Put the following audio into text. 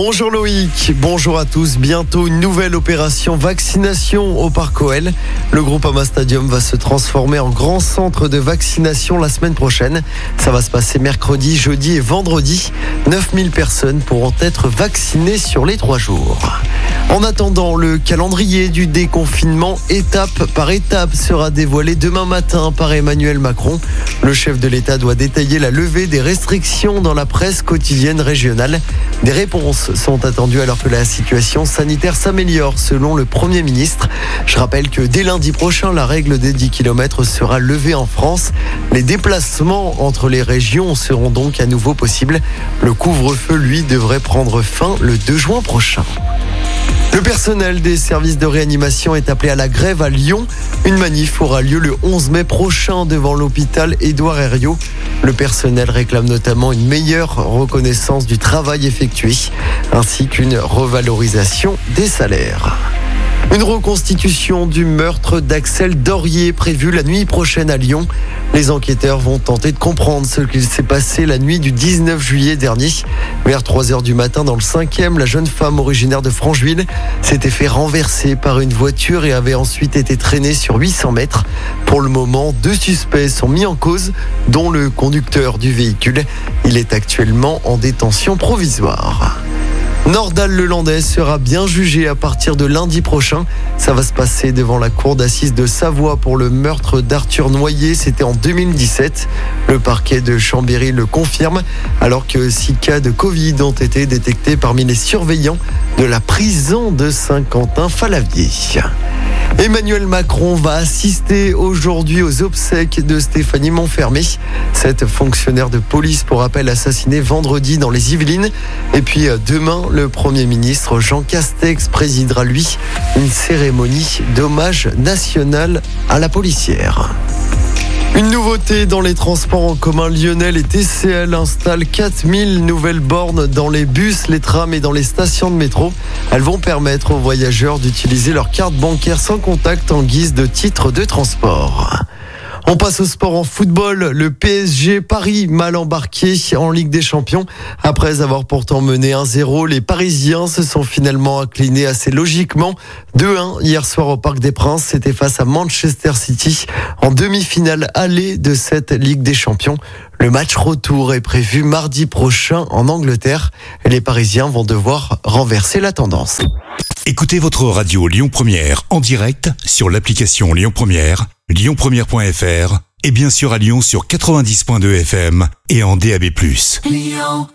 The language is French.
Bonjour Loïc, bonjour à tous. Bientôt une nouvelle opération vaccination au Parc OL. Le groupe Ama Stadium va se transformer en grand centre de vaccination la semaine prochaine. Ça va se passer mercredi, jeudi et vendredi. 9000 personnes pourront être vaccinées sur les trois jours. En attendant, le calendrier du déconfinement étape par étape sera dévoilé demain matin par Emmanuel Macron. Le chef de l'État doit détailler la levée des restrictions dans la presse quotidienne régionale. Des réponses sont attendues alors que la situation sanitaire s'améliore selon le Premier ministre. Je rappelle que dès lundi prochain, la règle des 10 km sera levée en France. Les déplacements entre les régions seront donc à nouveau possibles. Le couvre-feu, lui, devrait prendre fin le 2 juin prochain. Le personnel des services de réanimation est appelé à la grève à Lyon. Une manif aura lieu le 11 mai prochain devant l'hôpital Édouard Herriot. Le personnel réclame notamment une meilleure reconnaissance du travail effectué ainsi qu'une revalorisation des salaires. Une reconstitution du meurtre d'Axel Dorier prévue la nuit prochaine à Lyon. Les enquêteurs vont tenter de comprendre ce qu'il s'est passé la nuit du 19 juillet dernier. Vers 3 heures du matin, dans le 5e, la jeune femme originaire de Francheville s'était fait renverser par une voiture et avait ensuite été traînée sur 800 mètres. Pour le moment, deux suspects sont mis en cause, dont le conducteur du véhicule. Il est actuellement en détention provisoire. Nordal Lelandais sera bien jugé à partir de lundi prochain. Ça va se passer devant la cour d'assises de Savoie pour le meurtre d'Arthur Noyer. C'était en 2017. Le parquet de Chambéry le confirme, alors que six cas de Covid ont été détectés parmi les surveillants de la prison de Saint-Quentin-Falavier. Emmanuel Macron va assister aujourd'hui aux obsèques de Stéphanie Montfermé, cette fonctionnaire de police pour rappel assassinée vendredi dans les Yvelines. Et puis demain, le Premier ministre Jean Castex présidera lui une cérémonie d'hommage national à la policière. Dans les transports en commun lyonnais, les TCL installent 4000 nouvelles bornes dans les bus, les trams et dans les stations de métro. Elles vont permettre aux voyageurs d'utiliser leur carte bancaire sans contact en guise de titre de transport. On passe au sport en football. Le PSG Paris mal embarqué en Ligue des Champions. Après avoir pourtant mené 1-0, les Parisiens se sont finalement inclinés assez logiquement. 2-1 hier soir au Parc des Princes. C'était face à Manchester City en demi-finale allée de cette Ligue des Champions. Le match retour est prévu mardi prochain en Angleterre. Et les Parisiens vont devoir renverser la tendance. Écoutez votre radio Lyon Première en direct sur l'application Lyon Première lyonpremière.fr et bien sûr à Lyon sur 90.2 FM et en DAB+. Lyon